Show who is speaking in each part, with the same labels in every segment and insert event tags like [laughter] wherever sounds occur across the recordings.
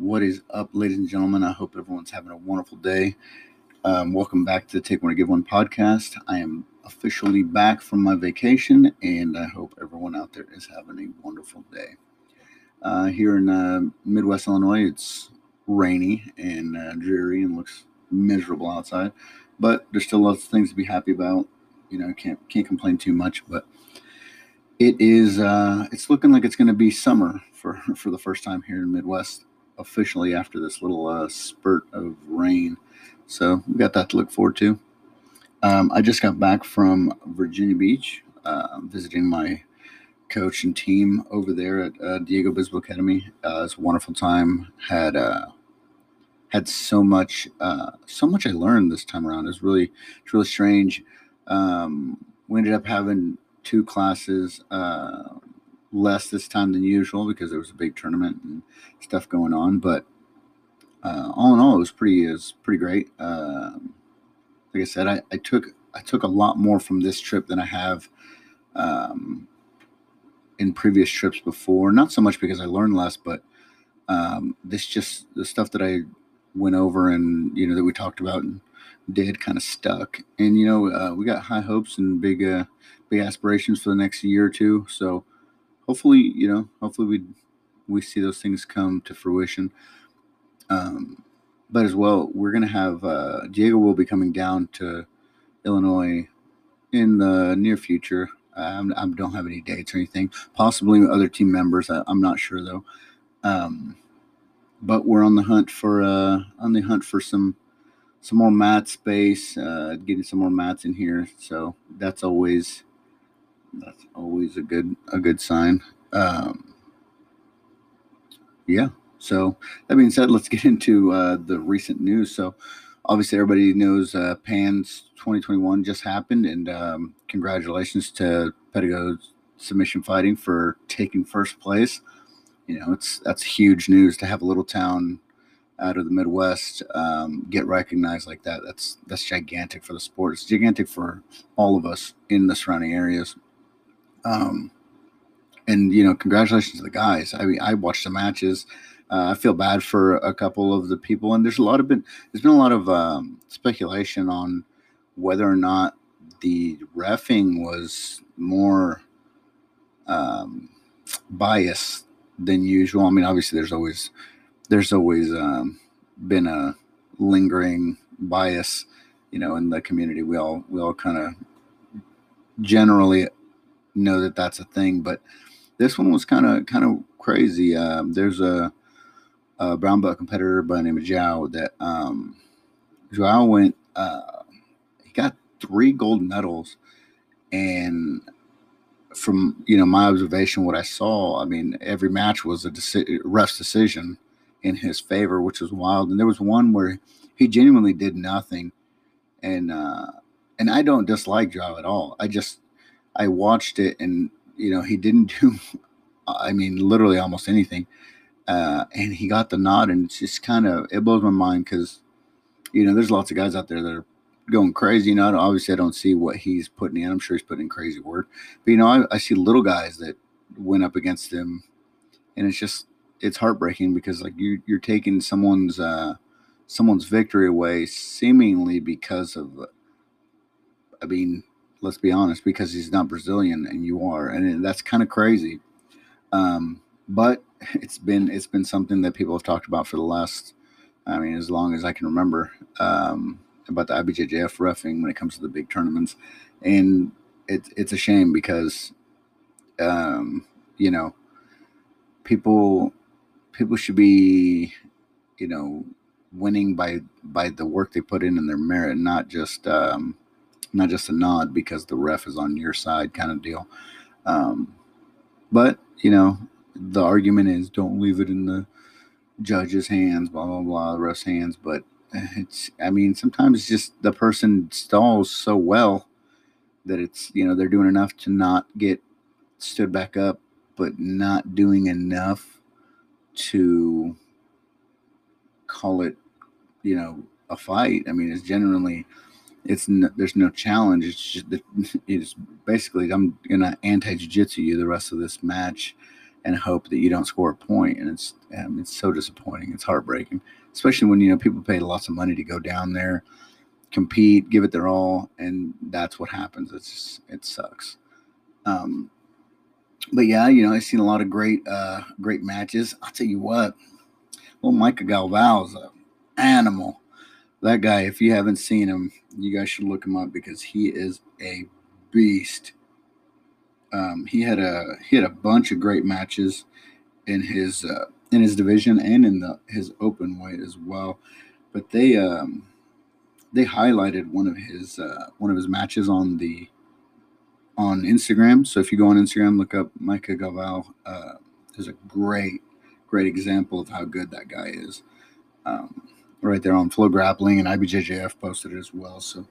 Speaker 1: What is up, ladies and gentlemen? I hope everyone's having a wonderful day. Um, welcome back to the Take One to Give One podcast. I am officially back from my vacation, and I hope everyone out there is having a wonderful day. Uh, here in uh, Midwest Illinois, it's rainy and uh, dreary and looks miserable outside, but there's still lots of things to be happy about. You know, can't can't complain too much, but it is uh, it's looking like it's going to be summer for [laughs] for the first time here in Midwest officially after this little uh, spurt of rain. So we got that to look forward to. Um, I just got back from Virginia Beach, uh, visiting my coach and team over there at uh, Diego Bisbal Academy. Uh, it's a wonderful time. Had uh, had so much, uh, so much I learned this time around. It's really, it's really strange. Um, we ended up having two classes uh, less this time than usual because there was a big tournament and stuff going on. But uh, all in all, it was pretty, was pretty great. Uh, like I said, I, I took I took a lot more from this trip than I have um, in previous trips before. Not so much because I learned less, but um, this just the stuff that I went over and you know that we talked about and did kind of stuck. And you know, uh, we got high hopes and big uh, big aspirations for the next year or two. So hopefully, you know, hopefully we we see those things come to fruition. Um, but as well, we're gonna have uh, Diego will be coming down to Illinois in the near future. I don't have any dates or anything. Possibly other team members. I, am not sure though. Um, but we're on the hunt for uh, on the hunt for some some more mat space, uh, getting some more mats in here. So that's always that's always a good a good sign. Um, yeah. So that being said, let's get into uh, the recent news. So obviously, everybody knows uh, PANS 2021 just happened, and um, congratulations to Pedigo Submission Fighting for taking first place. You know, it's that's huge news to have a little town out of the Midwest um, get recognized like that. That's that's gigantic for the sport. It's gigantic for all of us in the surrounding areas. Um, and you know, congratulations to the guys. I mean, I watched the matches. Uh, I feel bad for a couple of the people, and there's a lot of been there's been a lot of um, speculation on whether or not the refing was more um, biased than usual. I mean, obviously, there's always there's always um, been a lingering bias, you know, in the community. We all we all kind of generally know that that's a thing, but this one was kind of kind of crazy. Um, there's a, a, brown belt competitor by the name of Zhao that um, Joao went. Uh, he got three gold medals, and from you know my observation, what I saw, I mean, every match was a deci- ref's decision in his favor, which was wild. And there was one where he genuinely did nothing, and uh, and I don't dislike Joao at all. I just I watched it, and you know he didn't do, [laughs] I mean, literally almost anything, uh, and he got the nod, and it's just kind of it blows my mind because you know there's lots of guys out there that are going crazy. You know, obviously I don't see what he's putting in. I'm sure he's putting in crazy work, but you know I, I see little guys that went up against him, and it's just it's heartbreaking because like you you're taking someone's uh someone's victory away seemingly because of I mean let's be honest because he's not Brazilian and you are and that's kind of crazy. Um but [laughs] it's been it's been something that people have talked about for the last I mean as long as I can remember um about the IBJJF refing when it comes to the big tournaments. And it's it's a shame because um you know people people should be, you know, winning by by the work they put in and their merit, not just um, not just a nod because the ref is on your side kind of deal. Um, but you know, the argument is don't leave it in the judge's hands, blah blah blah, the ref's hands. But it's, I mean, sometimes just the person stalls so well that it's, you know, they're doing enough to not get stood back up, but not doing enough to call it, you know, a fight. I mean, it's generally, it's no, there's no challenge. It's just [laughs] it's basically I'm gonna anti jiu-jitsu you the rest of this match, and hope that you don't score a point. And it's um, it's so disappointing. It's heartbreaking, especially when you know people pay lots of money to go down there, compete, give it their all, and that's what happens. It's just, it sucks. Um, but yeah, you know, I've seen a lot of great uh, great matches. I'll tell you what, little Michael Galvão is a animal. That guy, if you haven't seen him, you guys should look him up because he is a beast. Um, he had a he had a bunch of great matches in his uh, in his division and in the his open weight as well. But they um, they highlighted one of his uh, one of his matches on the on Instagram. So if you go on Instagram, look up Mica Galvão. Uh, there's a great great example of how good that guy is. Um, right there on Flow Grappling and IBJJF posted it as well. So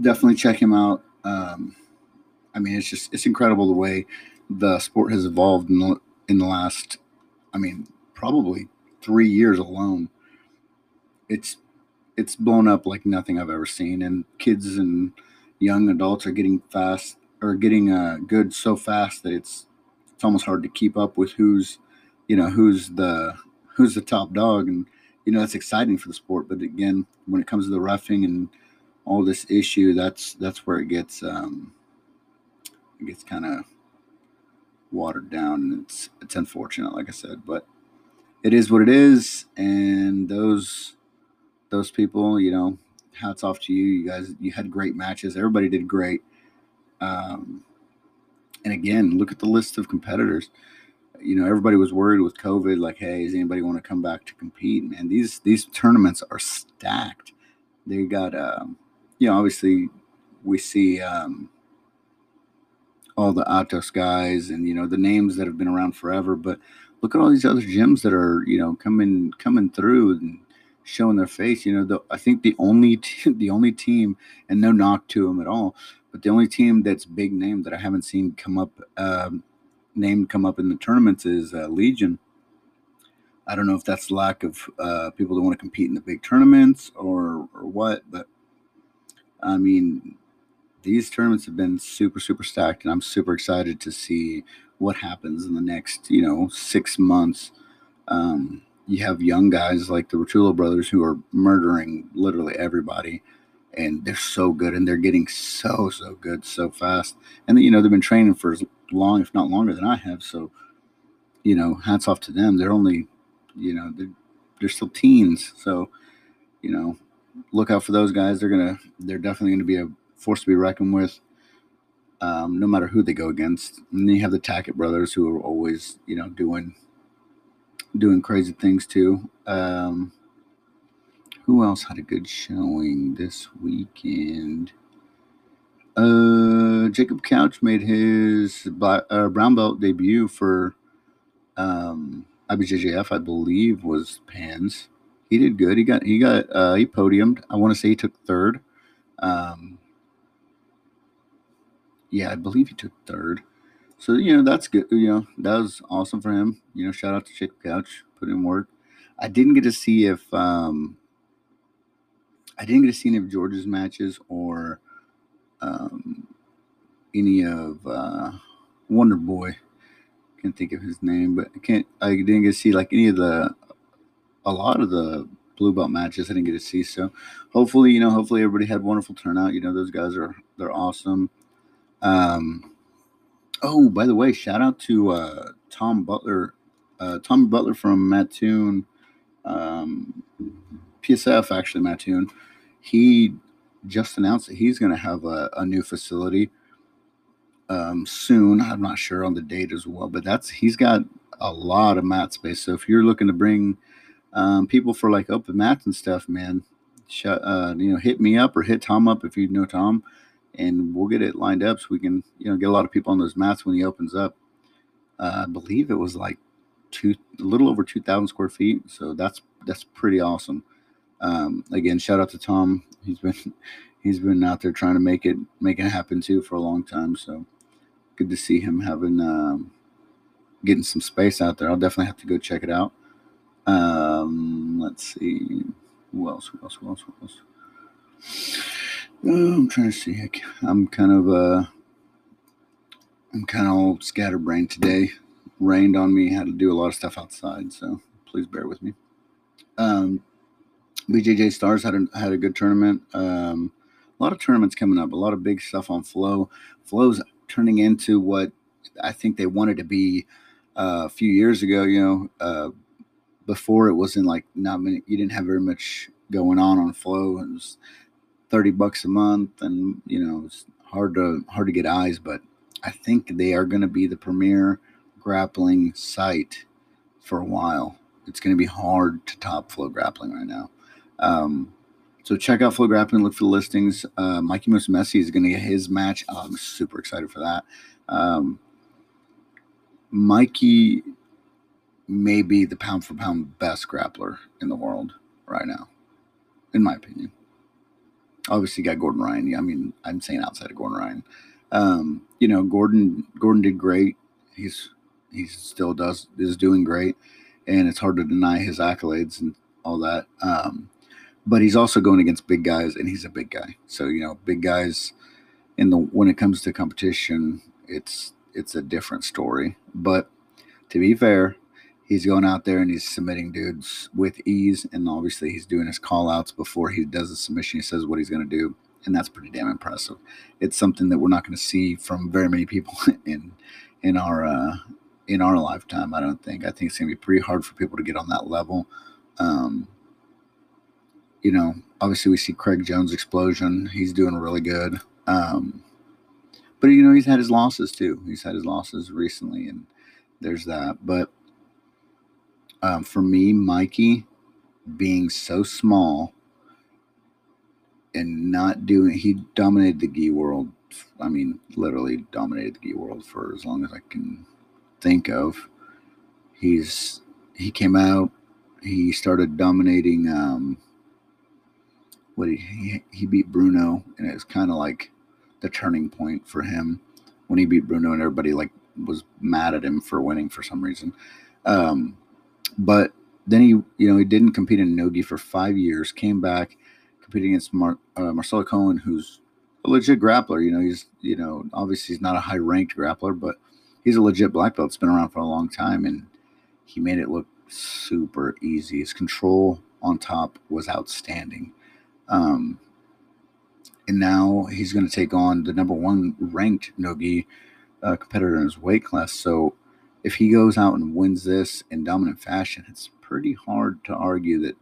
Speaker 1: definitely check him out. Um, I mean, it's just it's incredible the way the sport has evolved in the, in the last, I mean, probably three years alone. It's it's blown up like nothing I've ever seen, and kids and young adults are getting fast or getting uh, good so fast that it's it's almost hard to keep up with who's you know who's the who's the top dog and you know that's exciting for the sport but again when it comes to the roughing and all this issue that's that's where it gets um it gets kind of watered down and it's it's unfortunate like i said but it is what it is and those those people you know hats off to you. You guys you had great matches. Everybody did great. Um and again look at the list of competitors you know everybody was worried with covid like hey does anybody want to come back to compete man these these tournaments are stacked they got um you know obviously we see um all the Atos guys and you know the names that have been around forever. But look at all these other gyms that are you know coming coming through and showing their face. You know, the, I think the only [laughs] t- the only team, and no knock to them at all, but the only team that's big name that I haven't seen come up um, name come up in the tournaments is uh, Legion. I don't know if that's lack of uh, people that want to compete in the big tournaments or or what, but I mean, these tournaments have been super super stacked and i'm super excited to see what happens in the next you know six months um, you have young guys like the Ruotolo brothers who are murdering literally everybody and they're so good and they're getting so so good so fast and you know they've been training for as long if not longer than i have so you know hats off to them they're only you know they're, they're still teens so you know look out for those guys they're gonna they're definitely gonna be a force to be reckoned with, um, no matter who they go against. And then you have the Tackett brothers who are always, you know, doing doing crazy things too. Um, who else had a good showing this weekend? Uh, Jacob Couch made his uh, brown belt debut for um, IBJJF, I believe, was Pans. He did good. He got he got uh, he podiumed. I want to say he took third. Um, yeah, I believe he took third. So you know that's good. You know that was awesome for him. You know, shout out to Jacob Couch, put in work. I didn't get to see if um, I didn't get to see any of George's matches or um, any of uh, Wonder Boy. Can't think of his name, but I can't. I didn't get to see like any of the a lot of the blue belt matches. I didn't get to see. So hopefully, you know, hopefully everybody had wonderful turnout. You know, those guys are they're awesome. Um, oh, by the way, shout out to uh, Tom Butler, uh, Tom Butler from Mattoon, um, PSF actually Mattoon. He just announced that he's going to have a, a, new facility um, soon. I'm not sure on the date as well, but that's he's got a lot of mat space. So if you're looking to bring um, people for like open mats and stuff, man, sh- uh, you know, hit me up or hit Tom up if you know Tom and we'll get it lined up so we can you know get a lot of people on those mats when he opens up. Uh, I believe it was like two, a little over two thousand square feet. So that's that's pretty awesome. Um, again, shout out to Tom. He's been [laughs] he's been out there trying to make it make it happen too for a long time. So good to see him having um, getting some space out there. I'll definitely have to go check it out. Um, let's see. Who else? Who else? Who else? Who else? Oh, I'm trying to see. I'm kind of uh, I'm kind of all scatterbrained today. rained on me. Had to do a lot of stuff outside, so please bear with me. Um, BJJ Stars had a, had a good tournament. Um, a lot of tournaments coming up. A lot of big stuff on Flow. Flow's turning into what I think they wanted to be uh, a few years ago. You know, uh, before it wasn't like not many. You didn't have very much going on on Flow. It was thirty bucks a month, and you know it's hard to hard to get eyes. But I think they are going to be the premier grappling site for a while. It's going to be hard to top Flow Grappling right now. Um, so check out Flow Grappling, look for the listings. Uh, Mikey Musumeci is going to get his match. Oh, I'm super excited for that. Um, Mikey may be the pound for pound best grappler in the world right now, in my opinion. Obviously, got Gordon Ryan. I mean, I'm saying outside of Gordon Ryan. Um, you know, Gordon Gordon did great. He's he still does is doing great, and it's hard to deny his accolades and all that. Um, but he's also going against big guys, and he's a big guy. So you know, big guys in the when it comes to competition, it's it's a different story. But to be fair, he's going out there and he's submitting dudes with ease, and obviously he's doing his call outs before he does the submission. He says what he's going to do, and that's pretty damn impressive. It's something that we're not going to see from very many people [laughs] in in our uh, in our lifetime. I don't think. I think it's going to be pretty hard for people to get on that level. Um, you know, obviously we see Craig Jones explosion. He's doing really good. Um, but you know, he's had his losses too. He's had his losses recently, and there's that. But um, for me, Mikey being so small and not doing, he dominated the gi world. I mean, literally dominated the gi world for as long as I can think of. He's he came out. He started dominating. Um, what he, he beat Bruno, and it was kind of like the turning point for him when he beat Bruno, and everybody like was mad at him for winning for some reason. Um, but then he, you know, he didn't compete in Nogi for five years. Came back, competing against Mar- uh, Marcelo Cohen, who's a legit grappler. You know, he's, you know, obviously he's not a high ranked grappler, but he's a legit black belt. It's been around for a long time, and he made it look super easy. His control on top was outstanding. Um, and now he's going to take on the number one ranked Nogi uh, competitor in his weight class. So if he goes out and wins this in dominant fashion, it's pretty hard to argue that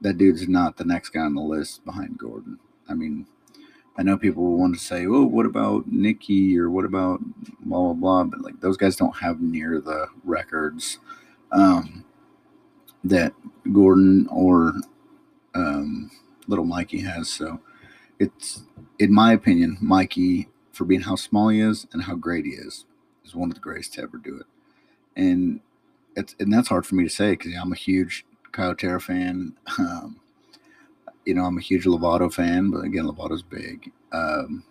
Speaker 1: that dude's not the next guy on the list behind Gordon. I mean, I know people will want to say, "Oh, what about Nikki?" or what about blah blah blah," but like those guys don't have near the records um, that Gordon or um, little Mikey has. So it's, in my opinion, Mikey, for being how small he is and how great he is, is one of the greatest to ever do it. And it's and that's hard for me to say because I'm a huge Caio Terra fan. Um, you know, I'm a huge Lovato fan, but again, Lovato's big. Um,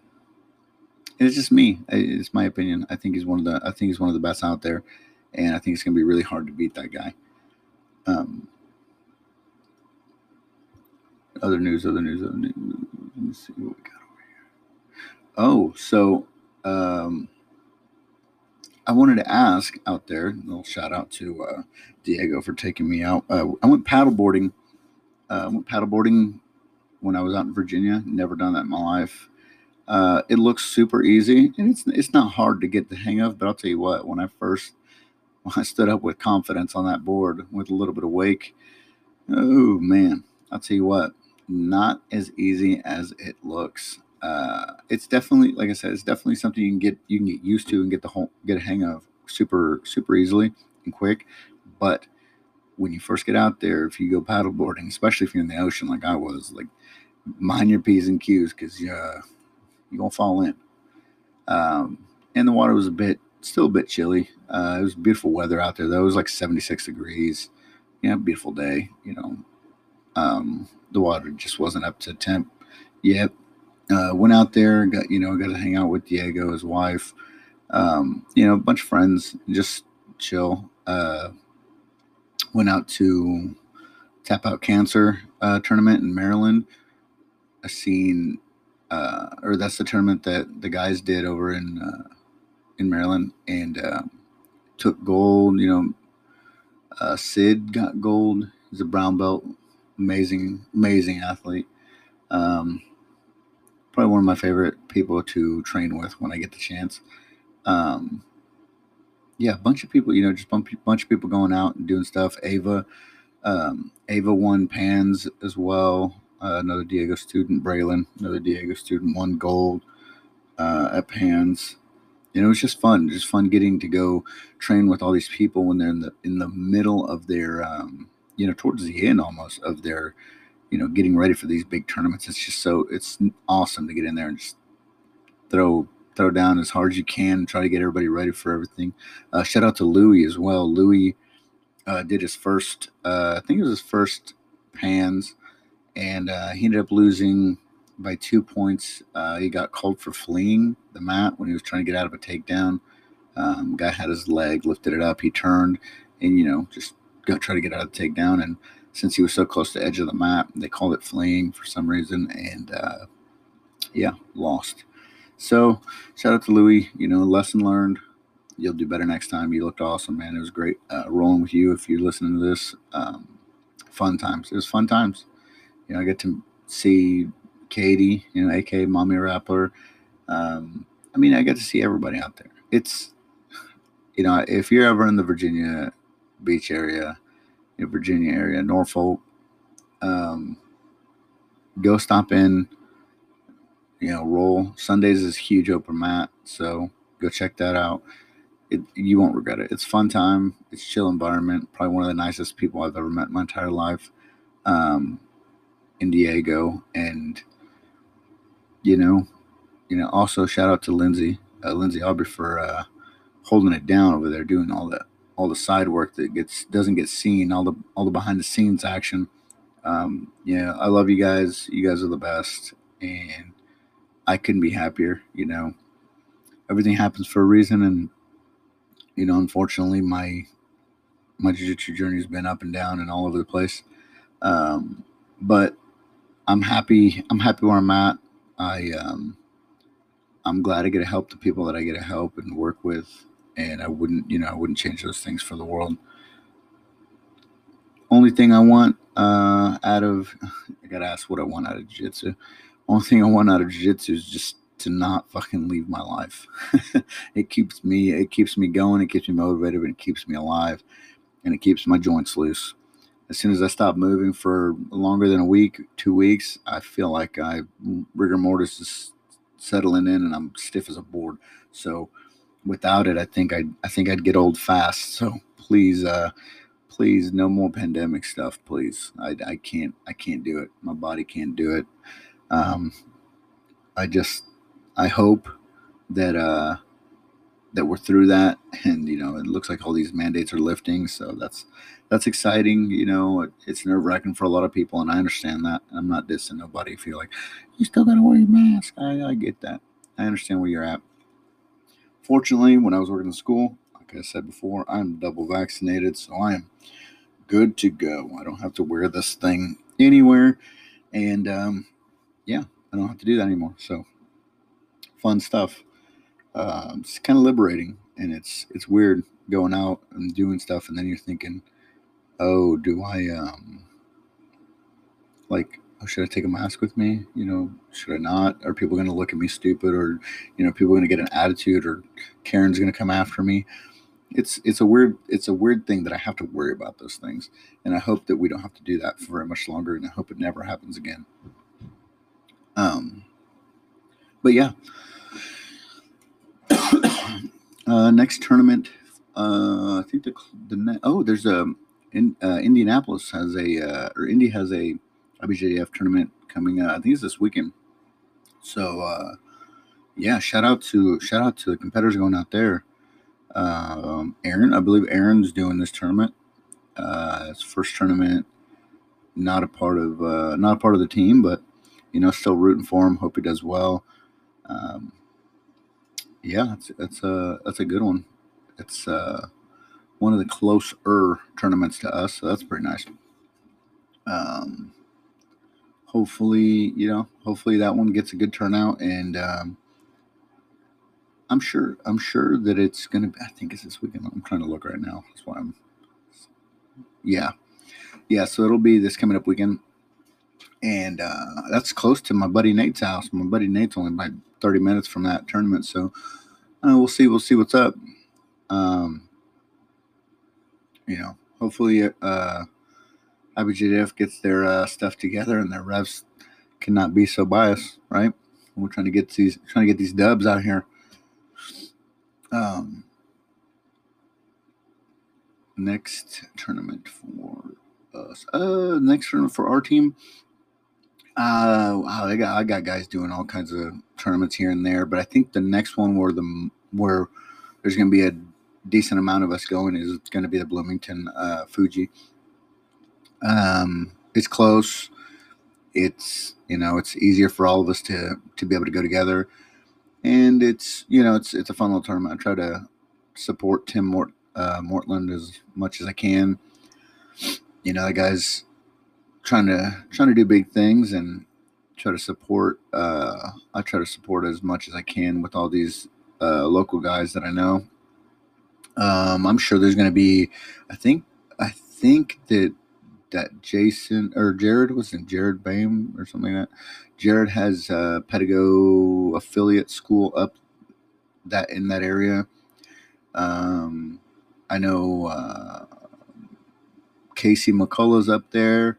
Speaker 1: it's just me. It's my opinion. I think he's one of the. I think he's one of the best out there, and I think it's going to be really hard to beat that guy. Um, other news, other news, other news. Let me see what we got over here. Oh, so um, I wanted to ask out there, a little shout out to uh, Diego for taking me out. Uh, I went paddleboarding. Uh, I went paddleboarding when I was out in Virginia. Never done that in my life. Uh, it looks super easy, and it's it's not hard to get the hang of. But I'll tell you what, when I first [laughs] when I stood up with confidence on that board with a little bit of wake, oh man, I'll tell you what, not as easy as it looks. Uh, it's definitely, like I said, it's definitely something you can get you can get used to and get the whole get a hang of super super easily and quick. But when you first get out there, if you go paddleboarding, especially if you're in the ocean like I was, like mind your p's and q's because uh, you're gonna fall in. Um, and the water was a bit still a bit chilly. Uh, it was beautiful weather out there though. It was like 76 degrees. Yeah, beautiful day. You know, um, the water just wasn't up to temp yet. Uh, went out there, got you know, got to hang out with Diego, his wife, um, you know, a bunch of friends, just chill. Uh, went out to Tap Out Cancer uh, tournament in Maryland. I seen, uh, or that's the tournament that the guys did over in uh, in Maryland, and uh, took gold. You know, uh, Sid got gold. He's a brown belt. Amazing, amazing athlete. Um, probably one of my favorite people to train with when I get the chance. Um, yeah, a bunch of people, you know, just a bunch of people going out and doing stuff. Ava, um, Ava won Pans as well. Uh, another Diego student, Braylon, another Diego student, won gold uh, at Pans. You know, it was just fun, just fun getting to go train with all these people when they're in the in the middle of their, um, you know, towards the end almost of their you know, getting ready for these big tournaments. It's just so it's awesome to get in there and just throw throw down as hard as you can, try to get everybody ready for everything. Uh, shout out to Louis as well. Louis uh, did his first, uh, I think it was his first pans, and uh, he ended up losing by two points. Uh, he got called for fleeing the mat when he was trying to get out of a takedown. Um, guy had his leg, lifted it up, he turned, and you know just got try to get out of the takedown and since he was so close to the edge of the map. They called it fleeing for some reason, and uh, yeah, lost. So shout out to Louis. You know, lesson learned. You'll do better next time. You looked awesome, man. It was great uh, rolling with you. If you're listening to this, um, fun times. It was fun times. You know, I get to see Katie, you know, aka Mommy Rappler. Um, I mean, I get to see everybody out there. It's, you know, if you're ever in the Virginia Beach area, Virginia area, Norfolk. Um, go stop in, you know, roll. Sundays is huge open mat, so go check that out. It, you won't regret it. It's fun time. It's chill environment. Probably one of the nicest people I've ever met in my entire life. Um, in Diego, and you know, you know. Also, shout out to Lindsay, uh, Lindsay Aubrey for uh, holding it down over there, doing all that all the side work that gets doesn't get seen, all the all the behind the scenes action. Um, yeah, I love you guys. You guys are the best, and I couldn't be happier. You know, everything happens for a reason, and you know, unfortunately, my my jiu-jitsu journey has been up and down and all over the place. Um, but I'm happy. I'm happy where I'm at. I um, I'm glad I get to help the people that I get to help and work with and I wouldn't, you know, I wouldn't change those things for the world. Only thing I want uh, out of, [laughs] I gotta ask what I want out of jiu-jitsu. Only thing I want out of jiu-jitsu is just to not fucking leave my life. [laughs] it keeps me, it keeps me going, it keeps me motivated, it keeps me alive, and it keeps my joints loose. As soon as I stop moving for longer than a week, two weeks, I feel like I rigor mortis is settling in, and I'm stiff as a board. So without it, I think I I think I'd get old fast. So please, uh, please, no more pandemic stuff, please. I, I can't I can't do it. My body can't do it. Um, I just I hope that uh that we're through that [laughs] and you know it looks like all these mandates are lifting so that's that's exciting you know it's nerve-wracking for a lot of people and i understand that i'm not dissing nobody if you're like you still gotta wear your mask i, I get that i understand where you're at Fortunately, when I was working in school, like I said before, I'm double vaccinated, so I am good to go. I don't have to wear this thing anywhere. And um, yeah, I don't have to do that anymore. So fun stuff. Uh, it's kind of liberating, and it's it's weird going out and doing stuff, and then you're thinking, oh, do I um like oh, should I take a mask with me? You know, should I not? Are people going to look at me stupid, or you know, people going to get an attitude, or Karen's going to come after me? It's it's a weird it's a weird thing that I have to worry about those things, and I hope that we don't have to do that for very much longer, and I hope it never happens again. Um, but yeah. [coughs] uh, next tournament, uh, I think the the oh, there's a in uh, Indianapolis has a uh, or Indy has a IBJJF tournament coming. Uh, I think it's this weekend. So uh, yeah, shout out to shout out to the competitors going out there. Um, Aaron, I believe Aaron's doing this tournament. Uh, it's first tournament. Not a part of uh, not a part of the team, but you know, still rooting for him. Hope he does well. Um, yeah, that's that's a that's a good one. It's uh, one of the closer tournaments to us, so that's pretty nice. Um, hopefully, you know, hopefully that one gets a good turnout and um, I'm sure. I'm sure that it's gonna. Be, I think it's this weekend. I'm trying to look right now. That's why I'm. Yeah, yeah. So it'll be this coming up weekend, and uh, that's close to my buddy Nate's house. My buddy Nate's only like 30 minutes from that tournament, so uh, we'll see. We'll see what's up. Um, you know, hopefully, uh, IBJJF gets their uh, stuff together and their refs cannot be so biased, right? We're trying to get these trying to get these dubs out here. Um, next tournament for us. Uh, next tournament for our team. Uh, wow, I got I got guys doing all kinds of tournaments here and there, but I think the next one where the where there's going to be a decent amount of us going is going to be the Bloomington uh, Fuji. Um, it's close. It's you know it's easier for all of us to to be able to go together, and it's you know it's it's a fun little tournament. I try to support Tim Mort uh, Mortland as much as I can. You know, the guy's trying to trying to do big things and try to support. Uh, I try to support as much as I can with all these uh, local guys that I know. Um, I'm sure there's going to be. I think. I think that that Jason or Jared was in Jared Bame or something like that. Jared has a Pedigo affiliate school up that in that area. Um, I know uh, Casey McCullough's up there.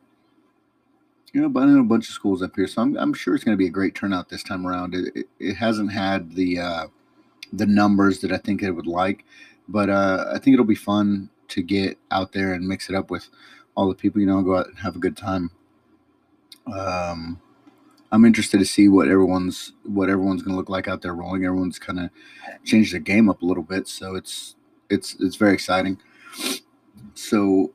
Speaker 1: You know, but I know a bunch of schools up here, so I'm, I'm sure it's going to be a great turnout this time around. It, it, it hasn't had the uh, the numbers that I think it would like, but uh, I think it'll be fun to get out there and mix it up with all the people. You know, go out and have a good time. Um, I'm interested to see what everyone's what everyone's going to look like out there rolling. Everyone's kind of changed their game up a little bit, so it's it's it's very exciting. So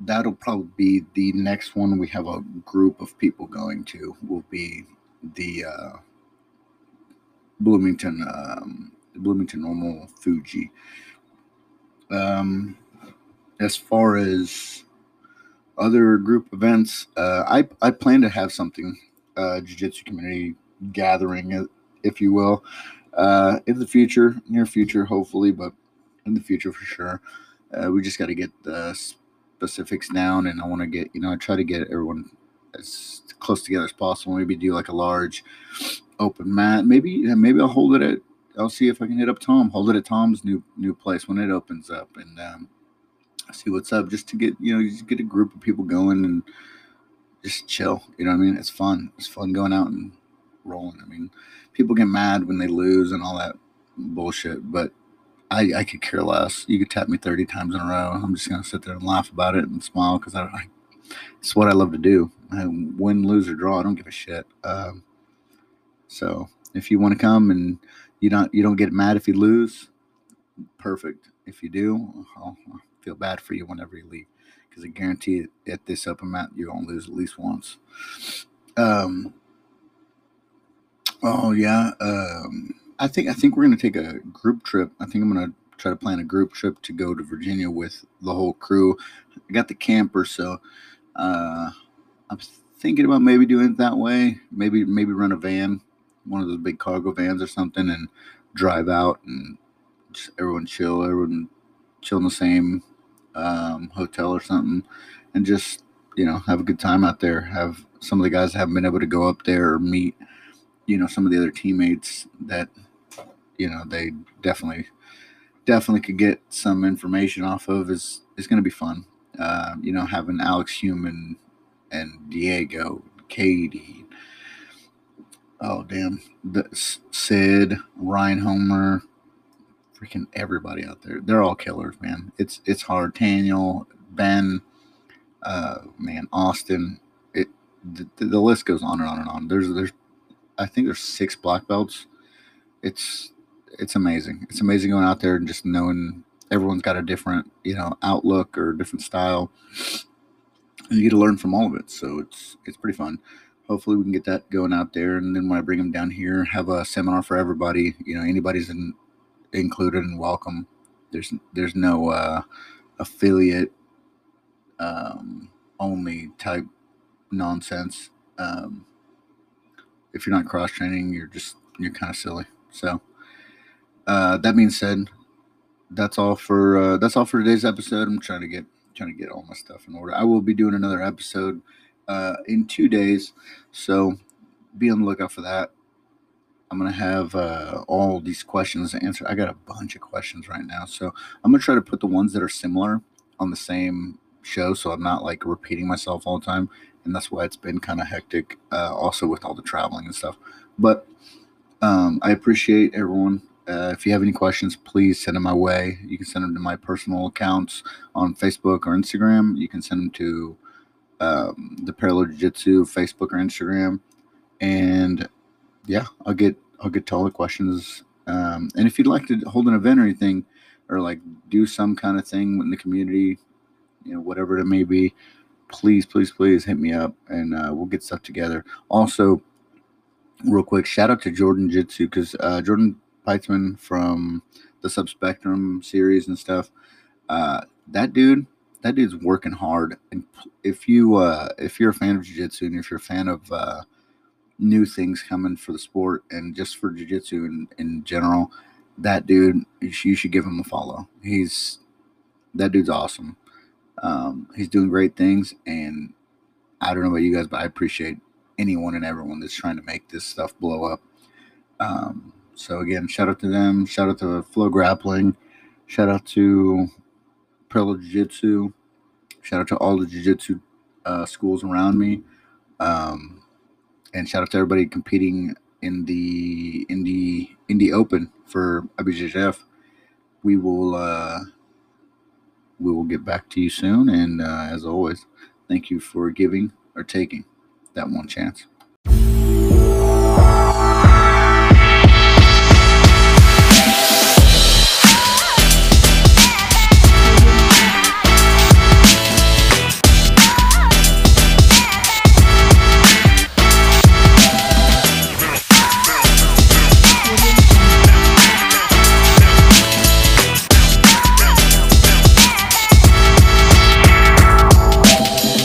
Speaker 1: that'll probably be the next one we have a group of people going to will be the uh, Bloomington um, Bloomington Normal Fuji. Um, as far as other group events, uh, I I plan to have something uh, jiu-jitsu community gathering, uh, if you will, uh, in the future, near future, hopefully, but in the future for sure. Uh, we just got to get the specifics down, and I want to get you know I try to get everyone as close together as possible. Maybe do like a large open mat. Maybe maybe I'll hold it at. I'll see if I can hit up Tom. Hold it at Tom's new new place when it opens up, and um, see what's up. Just to get you know just get a group of people going and just chill. You know what I mean? It's fun. It's fun going out and rolling. I mean, people get mad when they lose and all that bullshit, but I, I could care less. You could tap me 30 times in a row. I'm just going to sit there and laugh about it and smile because I, I, it's what I love to do. I win, lose, or draw. I don't give a shit. Um, so if you want to come and you don't you don't get mad if you lose, perfect. If you do, I'll, I'll feel bad for you whenever you leave because I guarantee at this open mat you're gonna lose at least once. Um. Oh yeah. Um. I think I think we're gonna take a group trip. I think I'm gonna try to plan a group trip to go to Virginia with the whole crew. I got the camper, so uh, I'm thinking about maybe doing it that way. Maybe maybe run a van, one of those big cargo vans or something, and drive out and just everyone chill, everyone chill in the same um, hotel or something, and just you know have a good time out there. Have some of the guys haven't been able to go up there or meet, you know, some of the other teammates that you know they definitely definitely could get some information off of is is going to be fun. Uh, you know, having Alex Human and Diego, Katie, oh damn, the, Sid, Ryan Homer, freaking everybody out there. They're all killers, man. It's it's hard. Daniel, Ben, uh, man, Austin. It the, the list goes on and on and on. There's there's I think there's six black belts. It's it's amazing. It's amazing going out there and just knowing everyone's got a different you know outlook or different style. And you get to learn from all of it. So it's it's pretty fun hopefully we can get that going out there and then when i bring them down here have a seminar for everybody you know anybody's in included and welcome. There's there's no uh, affiliate um, only type nonsense. Um, if you're not cross training, you're just you're kind of silly. So uh, that being said, that's all for uh, that's all for today's episode. I'm trying to get trying to get all my stuff in order. I will be doing another episode uh, in two days, so be on the lookout for that. I'm gonna have uh, all these questions answered. I got a bunch of questions right now, so I'm gonna try to put the ones that are similar on the same show, so I'm not like repeating myself all the time, and that's why it's been kind of hectic. Uh, also with all the traveling and stuff, but um, I appreciate everyone. Uh, if you have any questions, please send them my way. You can send them to my personal accounts on Facebook or Instagram. You can send them to um, the Parallel Jiu Jitsu Facebook or Instagram, and yeah, I'll get I'll get to all the questions. Um, and if you'd like to hold an event or anything, or like do some kind of thing in the community, you know, whatever it may be, please, please, please hit me up and uh, we'll get stuff together. Also, real quick, shout out to Jordan Jitsu because uh, Jordan Peitzman from the Subspectrum series and stuff. Uh, that dude, that dude's working hard. And if you uh, if you're a fan of jiu-jitsu and if you're a fan of uh, new things coming for the sport and just for jiu-jitsu in, in general, that dude, you should give him a follow. He's that dude's awesome. Um, he's doing great things, and I don't know about you guys, but I appreciate anyone and everyone that's trying to make this stuff blow up. Um, so again, shout out to them. Shout out to Flow Grappling. Shout out to Parallel Jiu Jitsu. Shout out to all the Jiu Jitsu uh, schools around me. Um, and shout out to everybody competing in the in the Indy Open for IBJJF. We will uh, we will get back to you soon. And uh, as always, thank you for giving or taking that one chance.